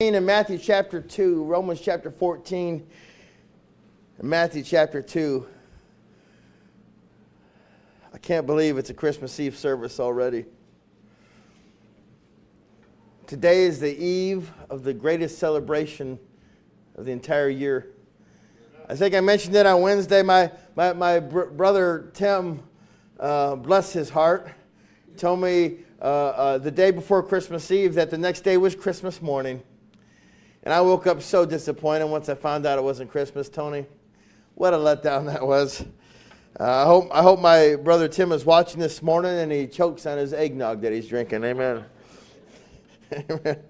in Matthew chapter 2, Romans chapter 14, and Matthew chapter 2. I can't believe it's a Christmas Eve service already. Today is the eve of the greatest celebration of the entire year. I think I mentioned it on Wednesday. My, my, my br- brother Tim, uh, bless his heart, told me uh, uh, the day before Christmas Eve that the next day was Christmas morning. And I woke up so disappointed once I found out it wasn't Christmas, Tony. What a letdown that was. Uh, I, hope, I hope my brother Tim is watching this morning and he chokes on his eggnog that he's drinking. Amen. Amen.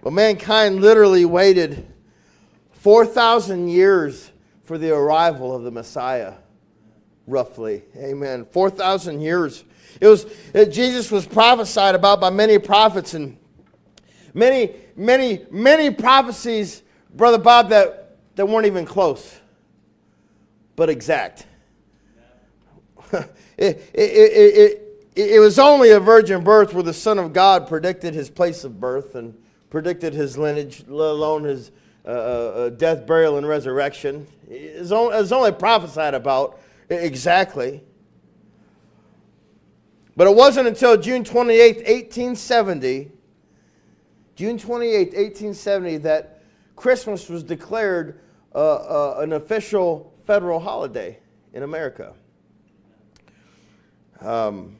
But mankind literally waited 4,000 years for the arrival of the Messiah, roughly. Amen. 4,000 years. It was, it, Jesus was prophesied about by many prophets and Many, many, many prophecies, Brother Bob, that, that weren't even close, but exact. it, it, it, it, it was only a virgin birth where the Son of God predicted his place of birth and predicted his lineage, let alone his uh, uh, uh death, burial, and resurrection. It was, only, only prophesied about exactly. But it wasn't until June 28, 1870, June 28, 1870, that Christmas was declared uh, uh, an official federal holiday in America. Um,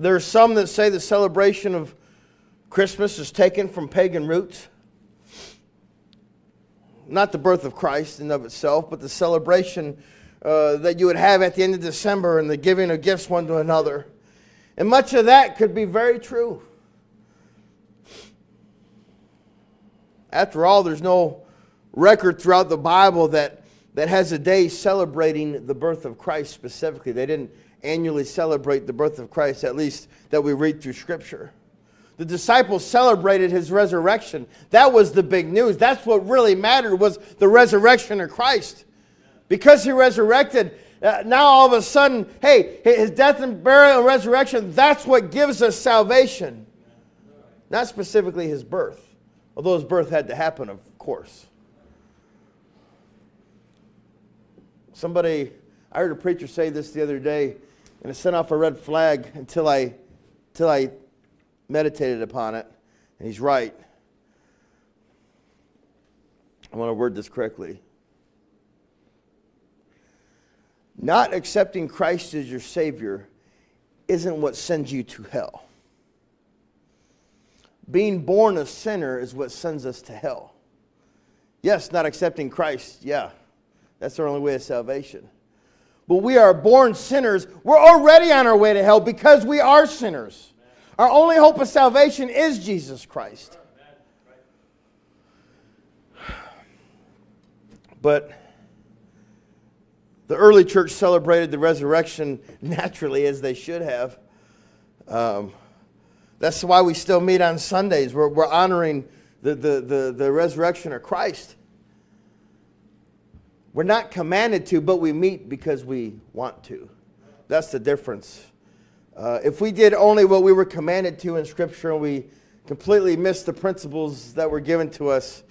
there are some that say the celebration of Christmas is taken from pagan roots. Not the birth of Christ in of itself, but the celebration uh, that you would have at the end of December and the giving of gifts one to another. And much of that could be very true. After all, there's no record throughout the Bible that, that has a day celebrating the birth of Christ specifically. They didn't annually celebrate the birth of Christ, at least that we read through Scripture. The disciples celebrated his resurrection. That was the big news. That's what really mattered was the resurrection of Christ. Because he resurrected, uh, now all of a sudden, hey, his death and burial and resurrection, that's what gives us salvation. Not specifically his birth, although his birth had to happen, of course. Somebody, I heard a preacher say this the other day, and it sent off a red flag until I, until I meditated upon it, and he's right. I want to word this correctly. Not accepting Christ as your Savior isn't what sends you to hell. Being born a sinner is what sends us to hell. Yes, not accepting Christ, yeah, that's our only way of salvation. But we are born sinners. We're already on our way to hell because we are sinners. Our only hope of salvation is Jesus Christ. But the early church celebrated the resurrection naturally, as they should have. Um, that's why we still meet on Sundays. We're, we're honoring the, the, the, the resurrection of Christ. We're not commanded to, but we meet because we want to. That's the difference. Uh, if we did only what we were commanded to in Scripture and we completely missed the principles that were given to us,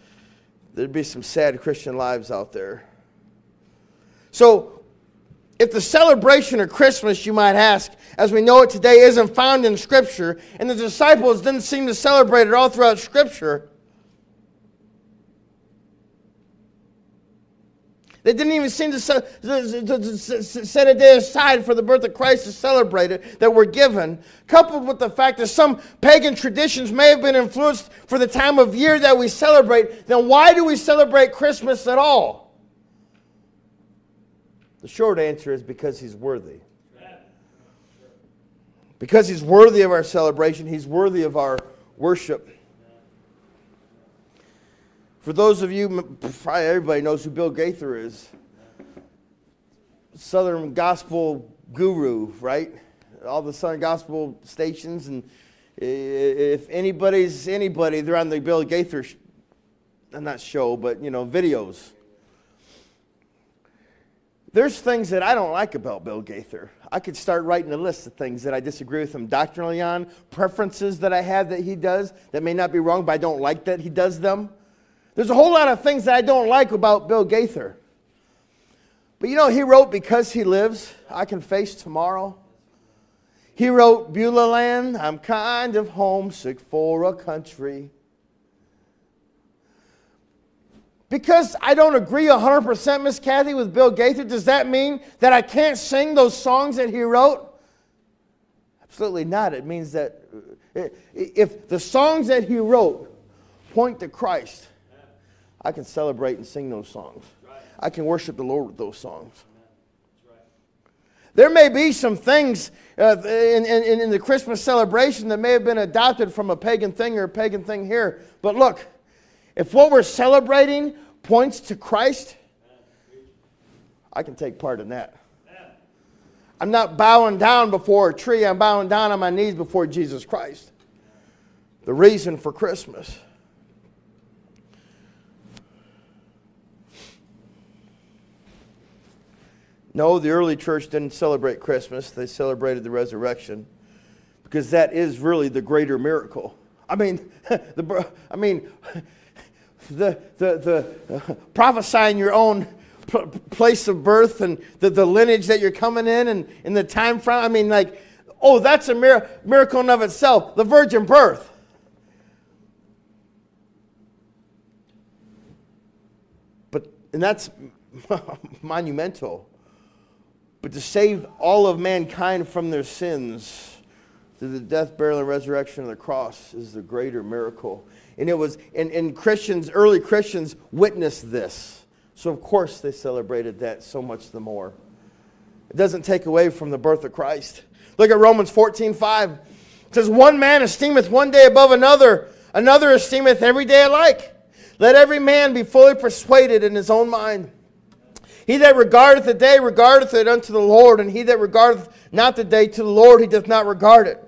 there'd be some sad Christian lives out there. So, if the celebration of Christmas, you might ask, as we know it today, isn't found in Scripture, and the disciples didn't seem to celebrate it all throughout Scripture, They didn't even seem to set a day aside for the birth of Christ to celebrate it that were given, coupled with the fact that some pagan traditions may have been influenced for the time of year that we celebrate, then why do we celebrate Christmas at all? The short answer is because he's worthy. Because he's worthy of our celebration, he's worthy of our worship. For those of you, probably everybody knows who Bill Gaither is. Southern gospel guru, right? All the Southern gospel stations, and if anybody's anybody, they're on the Bill Gaither, not show, but you know, videos. There's things that I don't like about Bill Gaither. I could start writing a list of things that I disagree with him doctrinally on, preferences that I have that he does that may not be wrong, but I don't like that he does them. There's a whole lot of things that I don't like about Bill Gaither. But you know, he wrote Because He Lives, I Can Face Tomorrow. He wrote Beulah Land, I'm kind of homesick for a country. Because I don't agree 100%, Miss Kathy, with Bill Gaither, does that mean that I can't sing those songs that he wrote? Absolutely not. It means that uh, if the songs that he wrote point to Christ, I can celebrate and sing those songs. I can worship the Lord with those songs. There may be some things uh, in, in, in the Christmas celebration that may have been adopted from a pagan thing or a pagan thing here. But look, if what we're celebrating points to Christ, I can take part in that. I'm not bowing down before a tree, I'm bowing down on my knees before Jesus Christ. The reason for Christmas. No, the early church didn't celebrate Christmas, they celebrated the resurrection because that is really the greater miracle. I mean, the, I mean, the, the, the uh, prophesying your own place of birth and the, the lineage that you're coming in and in the time frame. I mean, like, oh, that's a mir- miracle in of itself. The virgin birth. But, and that's monumental. But to save all of mankind from their sins through the death, burial, and resurrection of the cross is the greater miracle. And it was, and, and Christians, early Christians witnessed this. So of course they celebrated that so much the more. It doesn't take away from the birth of Christ. Look at Romans 14, 5. It says, One man esteemeth one day above another, another esteemeth every day alike. Let every man be fully persuaded in his own mind. He that regardeth the day regardeth it unto the Lord, and he that regardeth not the day to the Lord, he doth not regard it.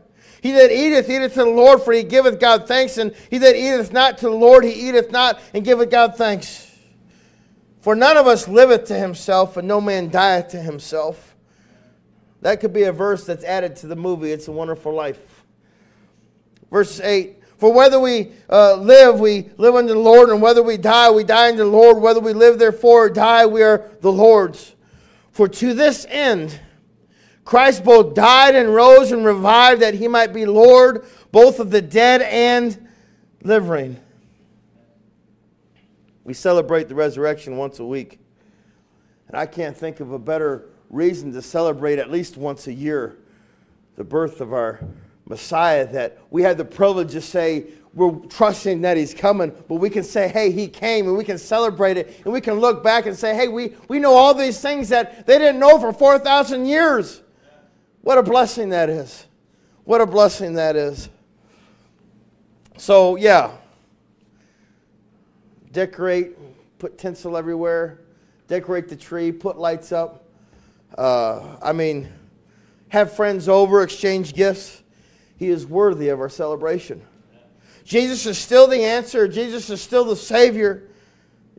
He that eateth, eateth to the Lord, for he giveth God thanks. And he that eateth not to the Lord, he eateth not, and giveth God thanks. For none of us liveth to himself, and no man dieth to himself. That could be a verse that's added to the movie, It's a Wonderful Life. Verse 8 For whether we uh, live, we live unto the Lord, and whether we die, we die unto the Lord. Whether we live, therefore, or die, we are the Lord's. For to this end, Christ both died and rose and revived that he might be Lord both of the dead and living. We celebrate the resurrection once a week. And I can't think of a better reason to celebrate at least once a year the birth of our Messiah that we have the privilege to say we're trusting that he's coming, but we can say, hey, he came, and we can celebrate it, and we can look back and say, hey, we, we know all these things that they didn't know for 4,000 years. What a blessing that is. What a blessing that is. So, yeah. Decorate, put tinsel everywhere, decorate the tree, put lights up. Uh, I mean, have friends over, exchange gifts. He is worthy of our celebration. Jesus is still the answer. Jesus is still the Savior.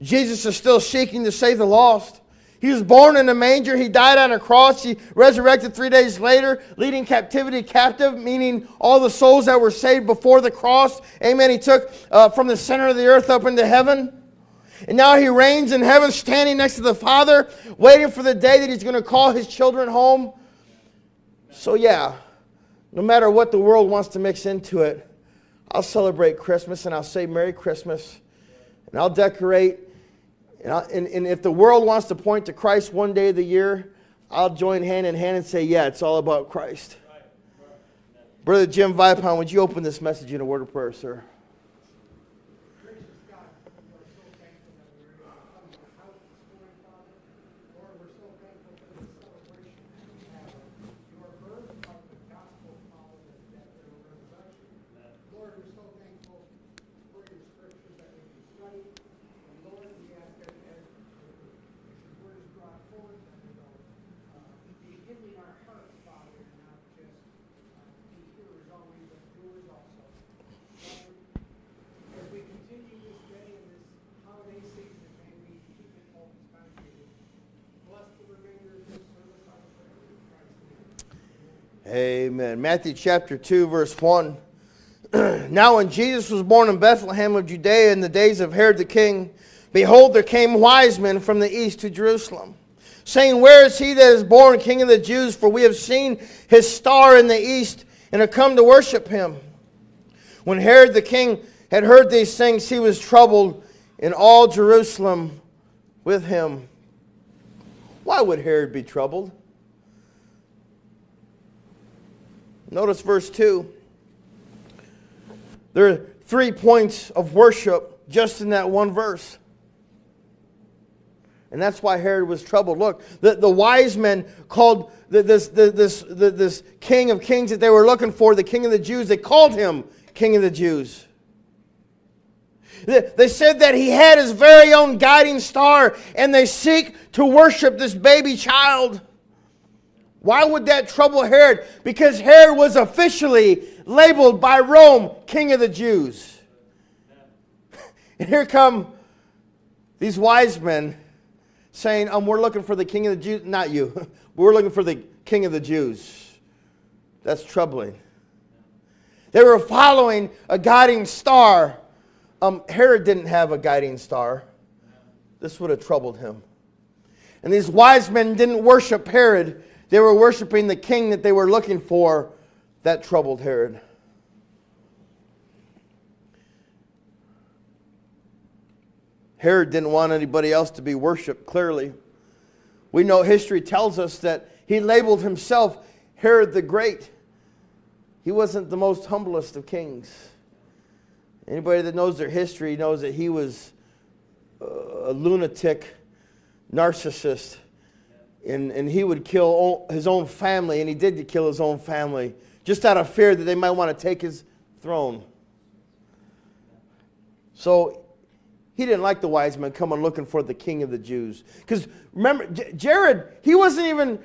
Jesus is still seeking to save the lost. He was born in a manger. He died on a cross. He resurrected three days later, leading captivity captive, meaning all the souls that were saved before the cross. Amen. He took uh, from the center of the earth up into heaven. And now he reigns in heaven, standing next to the Father, waiting for the day that he's going to call his children home. So, yeah, no matter what the world wants to mix into it, I'll celebrate Christmas and I'll say Merry Christmas and I'll decorate and, I, and, and if the world wants to point to Christ one day of the year, I'll join hand in hand and say, yeah, it's all about Christ. Brother Jim Vipon, would you open this message in a word of prayer, sir? Amen. Matthew chapter 2, verse 1. now, when Jesus was born in Bethlehem of Judea in the days of Herod the king, behold, there came wise men from the east to Jerusalem, saying, Where is he that is born king of the Jews? For we have seen his star in the east and have come to worship him. When Herod the king had heard these things, he was troubled, and all Jerusalem with him. Why would Herod be troubled? Notice verse 2. There are three points of worship just in that one verse. And that's why Herod was troubled. Look, the, the wise men called the, this, the, this, the, this king of kings that they were looking for, the king of the Jews, they called him king of the Jews. They said that he had his very own guiding star, and they seek to worship this baby child. Why would that trouble Herod? Because Herod was officially labeled by Rome king of the Jews. And here come these wise men saying, um, We're looking for the king of the Jews. Not you. We're looking for the king of the Jews. That's troubling. They were following a guiding star. Um, Herod didn't have a guiding star. This would have troubled him. And these wise men didn't worship Herod, they were worshiping the king that they were looking for. That troubled Herod. Herod didn't want anybody else to be worshiped, clearly. We know history tells us that he labeled himself Herod the Great. He wasn't the most humblest of kings. Anybody that knows their history knows that he was uh, a lunatic narcissist and, and he would kill his own family, and he did kill his own family, just out of fear that they might want to take his throne. So he didn't like the wise men coming looking for the king of the Jews. Because remember, J- Jared, he wasn't even,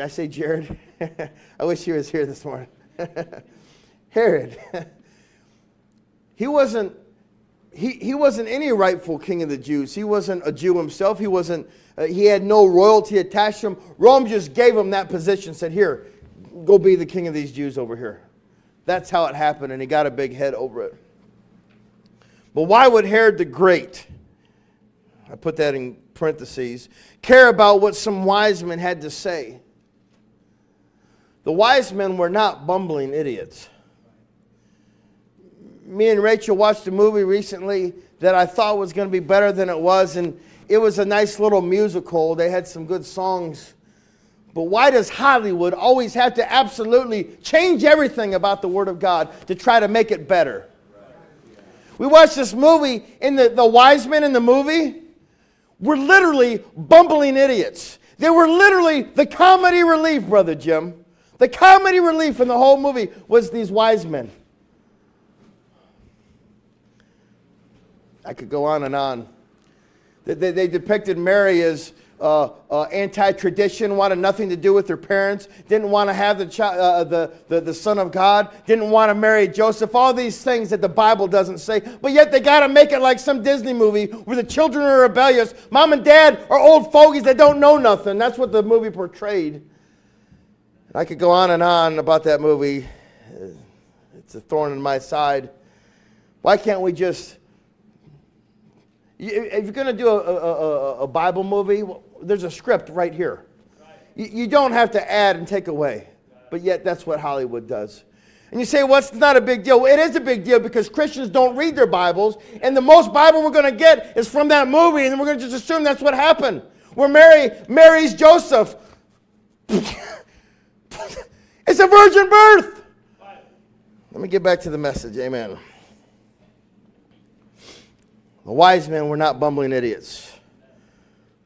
I say Jared? I wish he was here this morning. Herod. he wasn't he, he wasn't any rightful king of the Jews. He wasn't a Jew himself. He wasn't uh, he had no royalty attached to him. Rome just gave him that position, said, Here, go be the king of these Jews over here. That's how it happened, and he got a big head over it. But why would Herod the Great, I put that in parentheses, care about what some wise men had to say? The wise men were not bumbling idiots. Me and Rachel watched a movie recently that I thought was going to be better than it was, and it was a nice little musical. They had some good songs. But why does Hollywood always have to absolutely change everything about the Word of God to try to make it better? We watched this movie, and the, the wise men in the movie were literally bumbling idiots. They were literally the comedy relief, Brother Jim. The comedy relief in the whole movie was these wise men. I could go on and on. They, they depicted Mary as uh, uh, anti-tradition, wanted nothing to do with her parents, didn't want to have the, child, uh, the, the, the Son of God, didn't want to marry Joseph, all these things that the Bible doesn't say. But yet they got to make it like some Disney movie where the children are rebellious. Mom and dad are old fogies that don't know nothing. That's what the movie portrayed. I could go on and on about that movie. It's a thorn in my side. Why can't we just if you're going to do a, a, a, Bible movie, there's a script right here. You, don't have to add and take away. But yet, that's what Hollywood does. And you say, well, it's not a big deal. Well, it is a big deal because Christians don't read their Bibles. And the most Bible we're going to get is from that movie. And we're going to just assume that's what happened. Where Mary marries Joseph. it's a virgin birth. Let me get back to the message. Amen. The wise men were not bumbling idiots.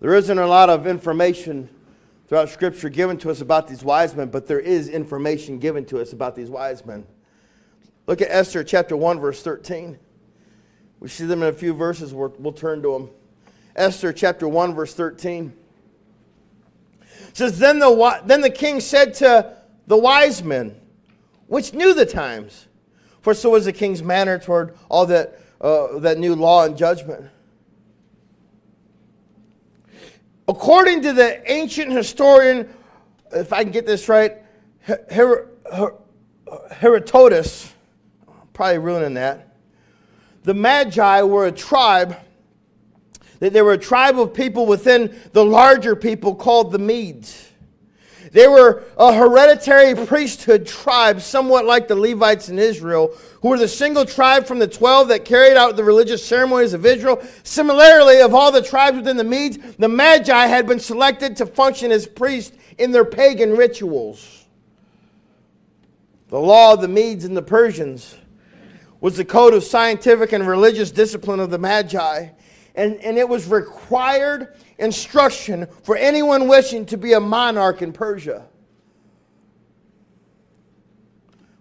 There isn't a lot of information throughout Scripture given to us about these wise men, but there is information given to us about these wise men. Look at Esther chapter 1, verse 13. We see them in a few verses. we will turn to them. Esther chapter 1, verse 13. It says, then the, then the king said to the wise men, which knew the times, for so was the king's manner toward all that uh, that knew law and judgment. According to the ancient historian, if I can get this right, Her, Her, Herodotus, probably ruining that, the Magi were a tribe, that they were a tribe of people within the larger people called the Medes. They were a hereditary priesthood tribe, somewhat like the Levites in Israel, who were the single tribe from the 12 that carried out the religious ceremonies of Israel. Similarly, of all the tribes within the Medes, the Magi had been selected to function as priests in their pagan rituals. The law of the Medes and the Persians was the code of scientific and religious discipline of the Magi, and, and it was required instruction for anyone wishing to be a monarch in Persia.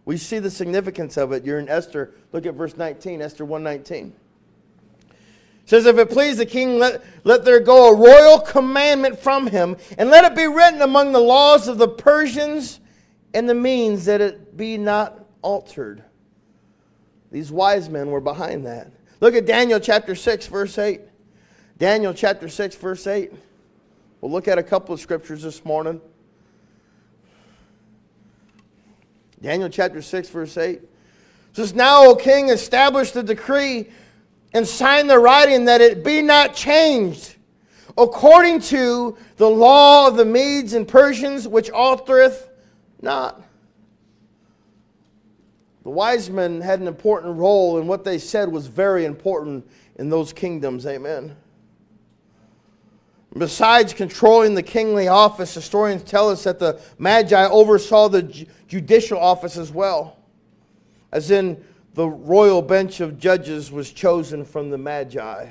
We see the significance of it. You're in Esther. Look at verse 19, Esther 119. It says, If it please the king, let, let there go a royal commandment from him, and let it be written among the laws of the Persians and the Medes that it be not altered. These wise men were behind that. Look at Daniel chapter 6, verse 8. Daniel chapter 6, verse 8. We'll look at a couple of scriptures this morning. Daniel chapter 6, verse 8. It says, Now, O king, establish the decree and sign the writing that it be not changed, according to the law of the Medes and Persians, which altereth not. The wise men had an important role, and what they said was very important in those kingdoms. Amen. Besides controlling the kingly office, historians tell us that the Magi oversaw the judicial office as well. As in, the royal bench of judges was chosen from the Magi.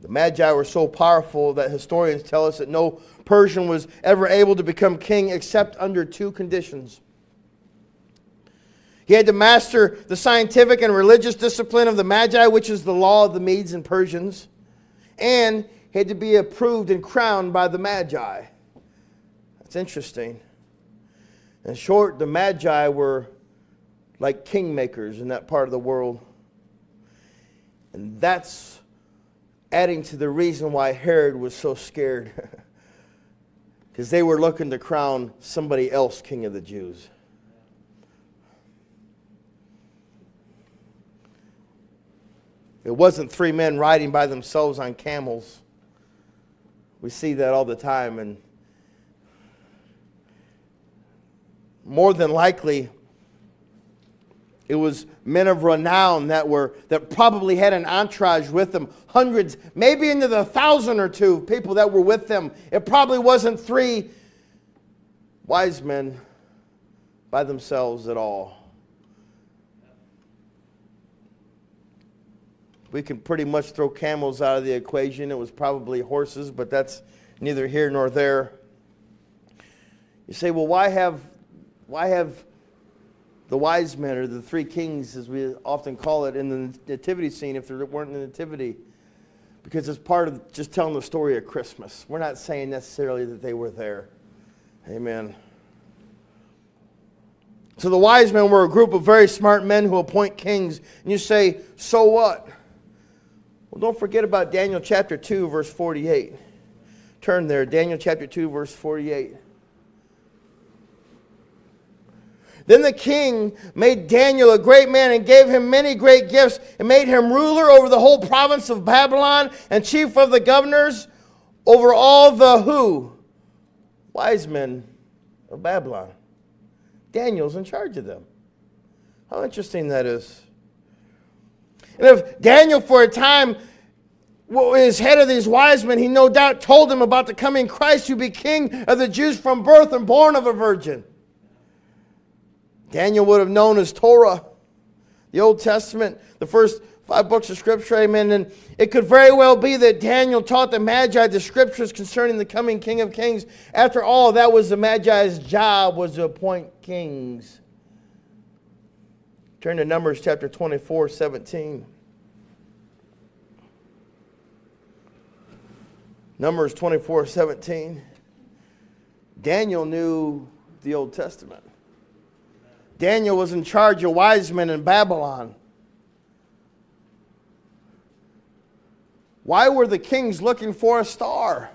The Magi were so powerful that historians tell us that no Persian was ever able to become king except under two conditions. He had to master the scientific and religious discipline of the Magi, which is the law of the Medes and Persians and had to be approved and crowned by the Magi. That's interesting. In short, the Magi were like kingmakers in that part of the world. And that's adding to the reason why Herod was so scared. Because they were looking to crown somebody else king of the Jews. It wasn't three men riding by themselves on camels. We see that all the time. And more than likely, it was men of renown that were that probably had an entourage with them, hundreds, maybe into the thousand or two people that were with them. It probably wasn't three wise men by themselves at all. We can pretty much throw camels out of the equation. It was probably horses, but that's neither here nor there. You say, well, why have, why have the wise men or the three kings, as we often call it, in the nativity scene if there weren't a nativity? Because it's part of just telling the story of Christmas. We're not saying necessarily that they were there. Amen. So the wise men were a group of very smart men who appoint kings. And you say, so what? Well, don't forget about Daniel chapter 2, verse 48. Turn there, Daniel chapter 2, verse 48. Then the king made Daniel a great man and gave him many great gifts and made him ruler over the whole province of Babylon and chief of the governors over all the who? Wise men of Babylon. Daniel's in charge of them. How interesting that is. And if Daniel, for a time, was head of these wise men, he no doubt told them about the coming Christ who be king of the Jews from birth and born of a virgin. Daniel would have known his Torah, the Old Testament, the first five books of Scripture, amen. And it could very well be that Daniel taught the Magi the Scriptures concerning the coming King of Kings. After all, that was the Magi's job, was to appoint kings. Turn to Numbers chapter 24, 17. Numbers 24, 17. Daniel knew the Old Testament. Daniel was in charge of wise men in Babylon. Why were the kings looking for a star?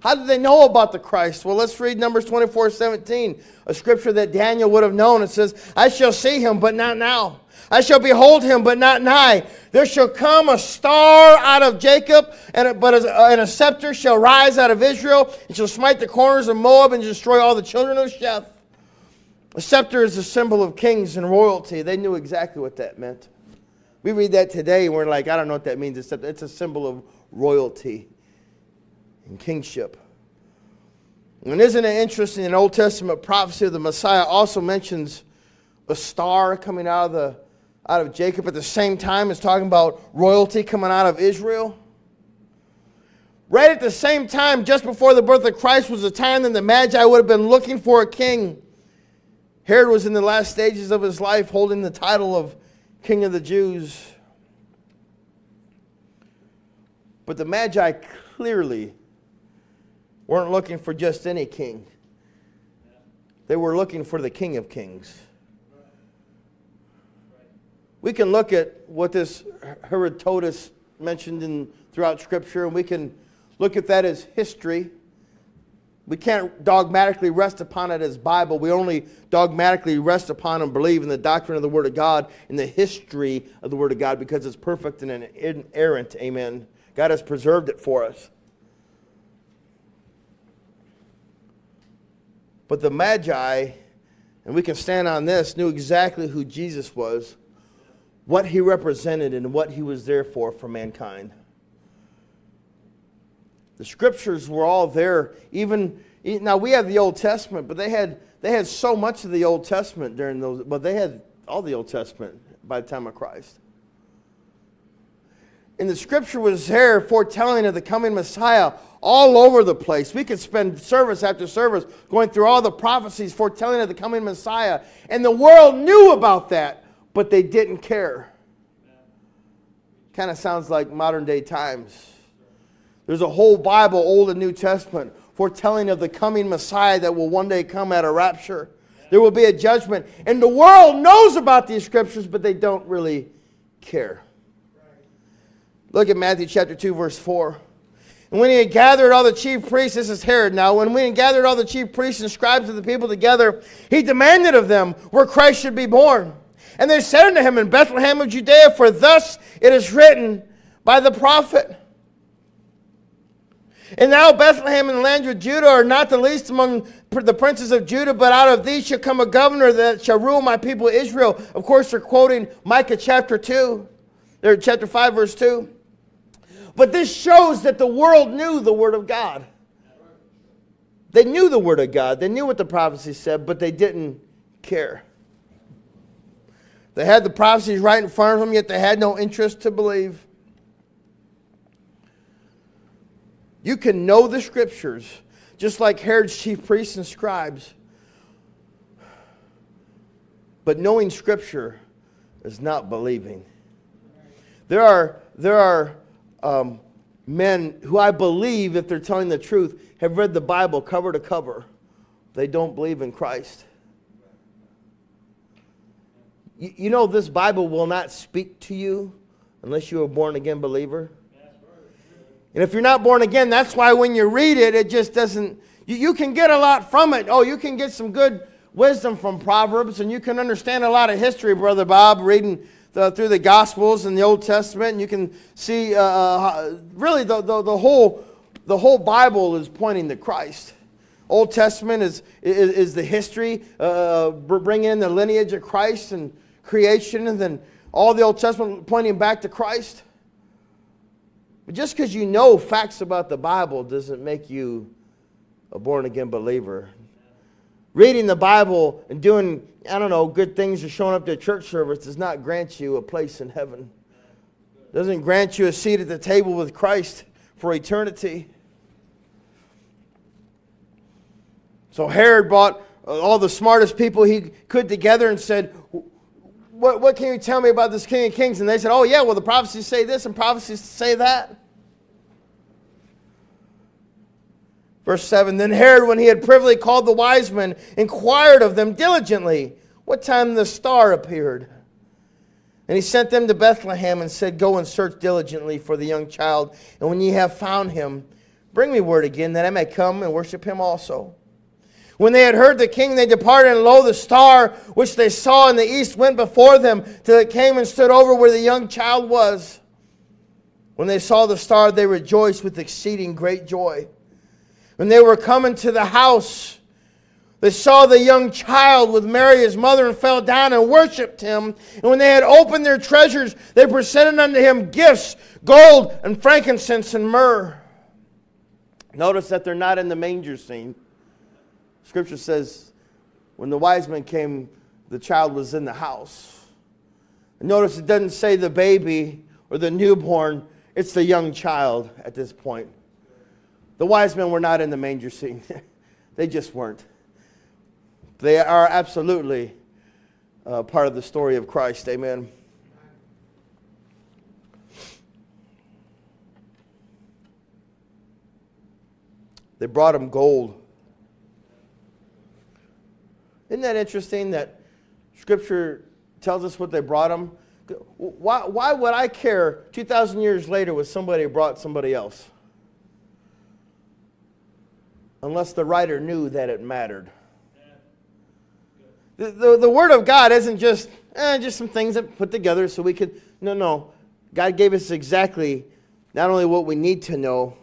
How did they know about the Christ? Well, let's read Numbers 24 17, a scripture that Daniel would have known. It says, I shall see him, but not now. I shall behold him, but not nigh. There shall come a star out of Jacob, and a, but a, uh, and a scepter shall rise out of Israel, and shall smite the corners of Moab and destroy all the children of Sheth. A scepter is a symbol of kings and royalty. They knew exactly what that meant. We read that today, and we're like, I don't know what that means, it's a symbol of royalty and kingship. And isn't it interesting? An Old Testament prophecy of the Messiah also mentions a star coming out of the out of Jacob at the same time as talking about royalty coming out of Israel. Right at the same time, just before the birth of Christ, was the time that the Magi would have been looking for a king. Herod was in the last stages of his life holding the title of King of the Jews. But the Magi clearly weren't looking for just any king, they were looking for the King of Kings. We can look at what this Herodotus mentioned in, throughout Scripture, and we can look at that as history. We can't dogmatically rest upon it as Bible. We only dogmatically rest upon and believe in the doctrine of the Word of God, in the history of the Word of God, because it's perfect and inerrant. Amen. God has preserved it for us. But the Magi, and we can stand on this, knew exactly who Jesus was what he represented and what he was there for for mankind. The scriptures were all there. Even now we have the Old Testament, but they had they had so much of the Old Testament during those. But they had all the Old Testament by the time of Christ. And the scripture was there foretelling of the coming Messiah all over the place. We could spend service after service going through all the prophecies foretelling of the coming Messiah. And the world knew about that but they didn't care. Kind of sounds like modern day times. There's a whole Bible, Old and New Testament, foretelling of the coming Messiah that will one day come at a rapture. There will be a judgment. And the world knows about these scriptures, but they don't really care. Look at Matthew chapter 2, verse 4. And when he had gathered all the chief priests, this is Herod now, when he had gathered all the chief priests and scribes of the people together, he demanded of them where Christ should be born. And they said unto him, In Bethlehem of Judea, for thus it is written by the prophet. And now Bethlehem and the land of Judah are not the least among the princes of Judah, but out of these shall come a governor that shall rule my people Israel. Of course, they're quoting Micah chapter 2, or chapter 5, verse 2. But this shows that the world knew the word of God. They knew the word of God. They knew what the prophecy said, but they didn't care. They had the prophecies right in front of them, yet they had no interest to believe. You can know the scriptures, just like Herod's chief priests and scribes. But knowing scripture is not believing. There are, there are um, men who I believe, if they're telling the truth, have read the Bible cover to cover. They don't believe in Christ. You, you know, this Bible will not speak to you unless you're a born again believer. And if you're not born again, that's why when you read it, it just doesn't, you, you can get a lot from it. Oh, you can get some good wisdom from Proverbs, and you can understand a lot of history, Brother Bob, reading the, through the Gospels and the Old Testament, and you can see uh, uh really the, the, the, whole, the whole Bible is pointing to Christ. Old Testament is, is, is the history, uh, bringing in the lineage of Christ and creation and then all the Old Testament pointing back to Christ. But just because you know facts about the Bible doesn't make you a born again believer. Reading the Bible and doing, I don't know, good things or showing up to a church service does not grant you a place in heaven. Doesn't grant you a seat at the table with Christ for eternity. So Herod brought uh, all the smartest people he could together and said, what, what can you tell me about this King of Kings? And they said, Oh, yeah, well, the prophecies say this and prophecies say that. Verse 7 Then Herod, when he had privily called the wise men, inquired of them diligently what time the star appeared. And he sent them to Bethlehem and said, Go and search diligently for the young child, and when ye have found him, Bring me word again that I may come and worship him also. When they had heard the king, they departed, and lo, the star which they saw in the east went before them till it came and stood over where the young child was. When they saw the star, they rejoiced with exceeding great joy. When they were coming to the house, they saw the young child with Mary his mother and fell down and worshipped him. And when they had opened their treasures, they presented unto him gifts, gold and frankincense and myrrh. Notice that they're not in the manger scene. Scripture says, when the wise men came, the child was in the house. Notice it doesn't say the baby or the newborn, it's the young child at this point. The wise men were not in the manger scene, they just weren't. They are absolutely uh, part of the story of Christ. Amen. They brought him gold. Isn't that interesting that Scripture tells us what they brought him? Why, why would I care 2,000 years later what somebody brought somebody else? Unless the writer knew that it mattered. The, the, the Word of God isn't just, eh, just some things that put together so we could. No, no. God gave us exactly not only what we need to know,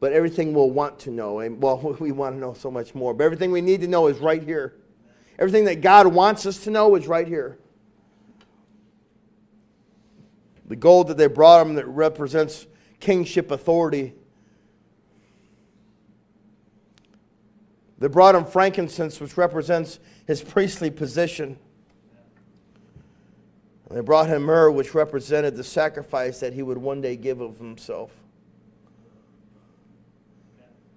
but everything we'll want to know. And well, we want to know so much more. But everything we need to know is right here. Everything that God wants us to know is right here. The gold that they brought him that represents kingship authority. They brought him frankincense, which represents his priestly position. They brought him myrrh, which represented the sacrifice that he would one day give of himself.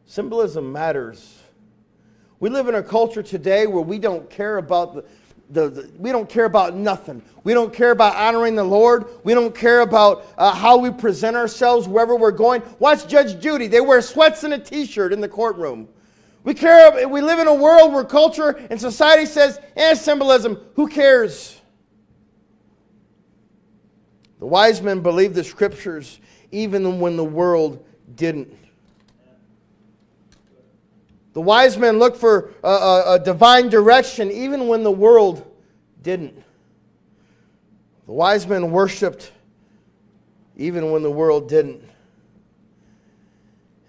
Symbolism matters. We live in a culture today where we don't care about the, the, the, we don't care about nothing. We don't care about honoring the Lord. We don't care about uh, how we present ourselves wherever we're going. Watch Judge Judy. They wear sweats and a t-shirt in the courtroom. We care. We live in a world where culture and society says, "Eh, symbolism. Who cares?" The wise men believed the scriptures even when the world didn't. The wise men looked for a, a, a, divine direction even when the world didn't. The wise men worshiped even when the world didn't.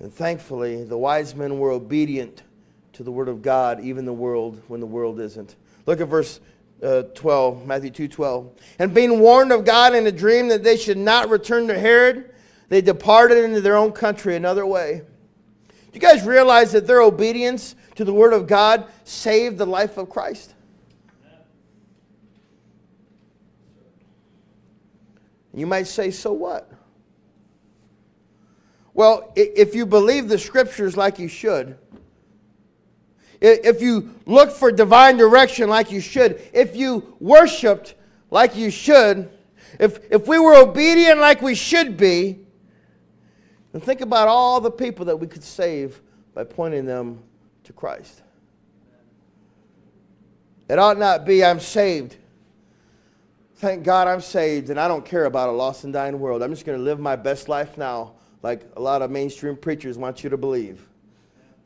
And thankfully, the wise men were obedient to the word of God, even the world when the world isn't. Look at verse uh, 12, Matthew 2 12. And being warned of God in a dream that they should not return to Herod, they departed into their own country another way. Do you guys realize that their obedience to the Word of God saved the life of Christ? You might say, so what? Well, if you believe the scriptures like you should, if you look for divine direction like you should, if you worshiped like you should, if, if we were obedient like we should be, then think about all the people that we could save by pointing them to Christ. It ought not be, I'm saved. Thank God I'm saved, and I don't care about a lost and dying world. I'm just going to live my best life now, like a lot of mainstream preachers want you to believe.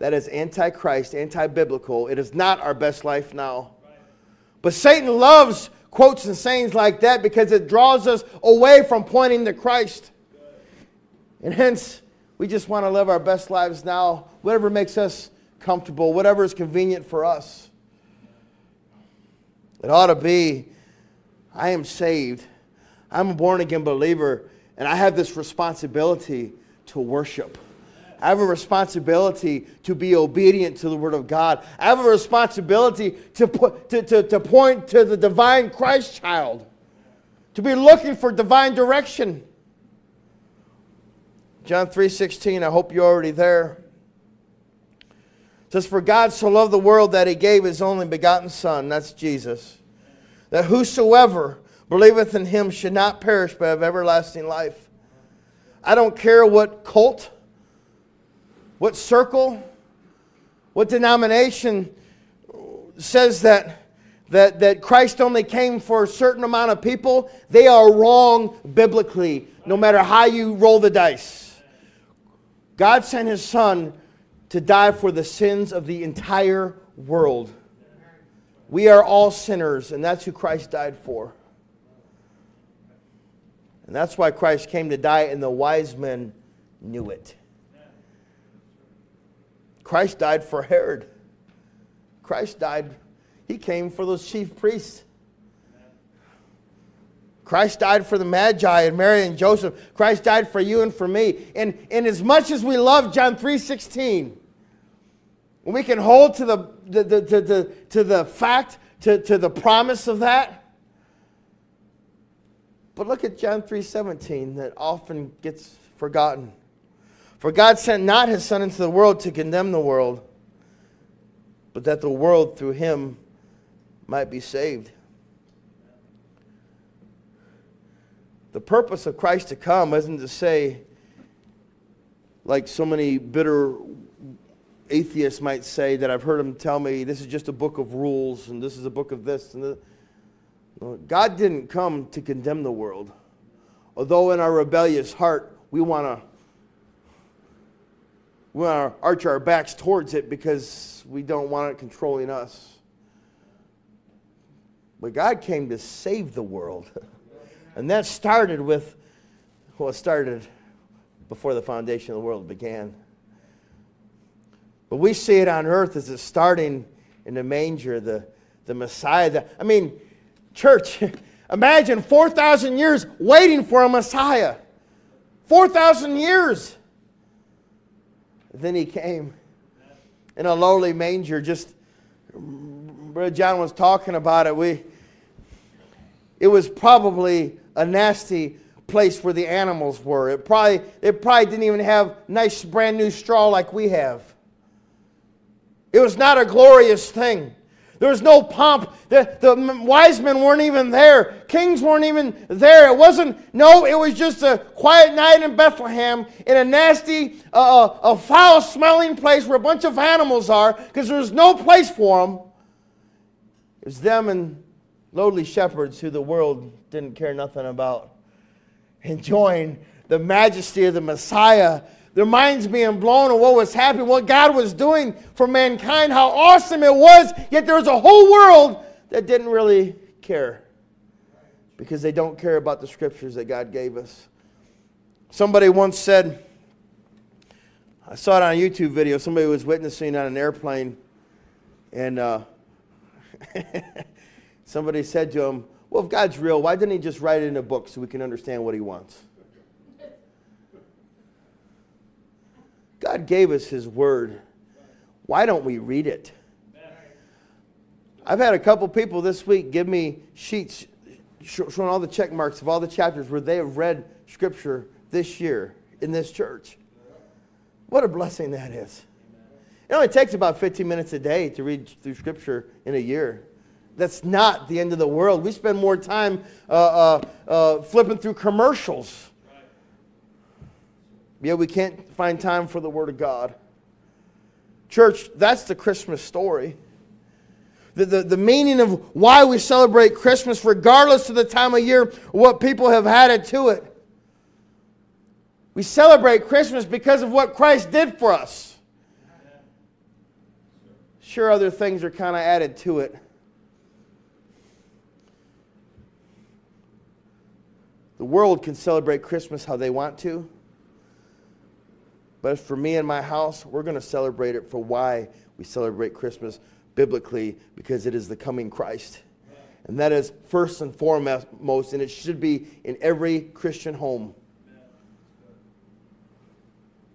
That is antichrist, anti biblical. It is not our best life now. But Satan loves quotes and sayings like that because it draws us away from pointing to Christ. And hence, we just want to live our best lives now, whatever makes us comfortable, whatever is convenient for us. It ought to be I am saved, I'm a born again believer, and I have this responsibility to worship. I have a responsibility to be obedient to the Word of God. I have a responsibility to, put, to, to, to point to the divine Christ child, to be looking for divine direction. John 3:16, I hope you're already there. It says, For God so loved the world that he gave his only begotten Son, that's Jesus, that whosoever believeth in him should not perish but have everlasting life. I don't care what cult, what circle, what denomination says that, that, that Christ only came for a certain amount of people, they are wrong biblically, no matter how you roll the dice. God sent his son to die for the sins of the entire world. We are all sinners, and that's who Christ died for. And that's why Christ came to die, and the wise men knew it. Christ died for Herod. Christ died, he came for those chief priests. Christ died for the Magi and Mary and Joseph. Christ died for you and for me. And, and as much as we love John 3.16, when we can hold to the, the, the, to, the, to the fact, to, to the promise of that, but look at John 3.17 that often gets forgotten. For God sent not his Son into the world to condemn the world, but that the world through him might be saved. The purpose of Christ to come isn't to say, like so many bitter atheists might say, that I've heard them tell me, this is just a book of rules and this is a book of this and this. No, God didn't come to condemn the world. Although in our rebellious heart, we want to we want to arch our backs towards it because we don't want it controlling us. But God came to save the world. And that started with, well, it started before the foundation of the world began. But we see it on earth as it's starting in the manger, the, the Messiah. The, I mean, church, imagine 4,000 years waiting for a Messiah. 4,000 years. Then he came in a lowly manger. Just, Brother John was talking about it. We, it was probably a nasty place where the animals were. It probably, it probably didn't even have nice brand new straw like we have. It was not a glorious thing. There was no pomp. The, the wise men weren't even there. Kings weren't even there. It wasn't, no, it was just a quiet night in Bethlehem in a nasty, uh, uh a foul smelling place where a bunch of animals are because there was no place for them. It was them and lowly shepherds who the world didn't care nothing about, enjoying the majesty of the Messiah. Their minds being blown on what was happening, what God was doing for mankind, how awesome it was. Yet there was a whole world that didn't really care because they don't care about the scriptures that God gave us. Somebody once said, I saw it on a YouTube video, somebody was witnessing on an airplane, and uh, somebody said to him, well, if God's real, why didn't He just write it in a book so we can understand what He wants? God gave us His Word. Why don't we read it? I've had a couple people this week give me sheets showing all the check marks of all the chapters where they have read Scripture this year in this church. What a blessing that is. It only takes about 15 minutes a day to read through Scripture in a year. That's not the end of the world. We spend more time uh, uh, uh, flipping through commercials. Yet we can't find time for the Word of God. Church, that's the Christmas story. The, the, the meaning of why we celebrate Christmas, regardless of the time of year, what people have added to it. We celebrate Christmas because of what Christ did for us. Sure, other things are kind of added to it. The world can celebrate Christmas how they want to. But for me and my house, we're going to celebrate it for why we celebrate Christmas biblically, because it is the coming Christ. And that is first and foremost, and it should be in every Christian home.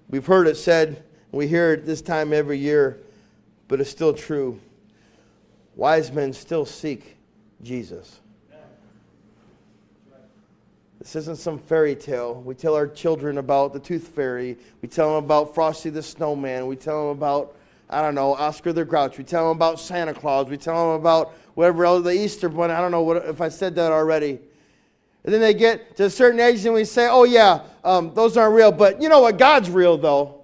We've heard it said, we hear it this time every year, but it's still true. Wise men still seek Jesus. This isn't some fairy tale. We tell our children about the tooth fairy. We tell them about Frosty the Snowman. We tell them about, I don't know, Oscar the Grouch. We tell them about Santa Claus. We tell them about whatever else, the Easter Bunny. I don't know what, if I said that already. And then they get to a certain age and we say, oh, yeah, um, those aren't real. But you know what? God's real, though.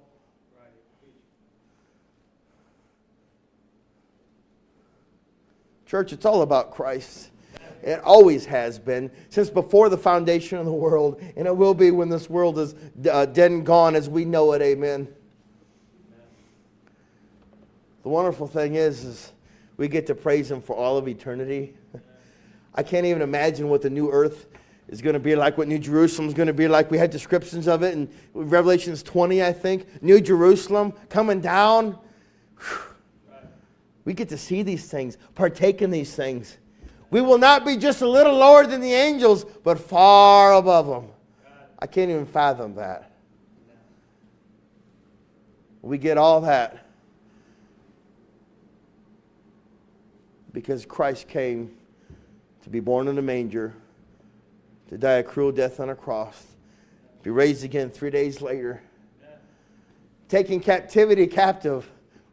Church, it's all about Christ. It always has been, since before the foundation of the world, and it will be when this world is uh, dead and gone as we know it. Amen. The wonderful thing is, is we get to praise Him for all of eternity. I can't even imagine what the new earth is going to be like, what New Jerusalem is going to be like. We had descriptions of it in Revelations 20, I think. New Jerusalem coming down. We get to see these things, partake in these things. We will not be just a little lower than the angels, but far above them. I can't even fathom that. We get all that because Christ came to be born in a manger, to die a cruel death on a cross, be raised again three days later, taking captivity captive.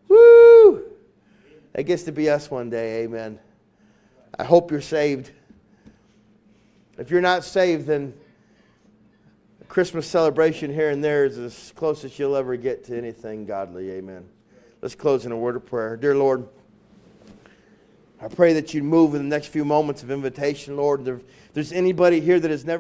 Woo! That gets to be us one day. Amen. I hope you're saved. If you're not saved, then a Christmas celebration here and there is as close as you'll ever get to anything godly. Amen. Let's close in a word of prayer. Dear Lord, I pray that you'd move in the next few moments of invitation, Lord. If there's anybody here that has never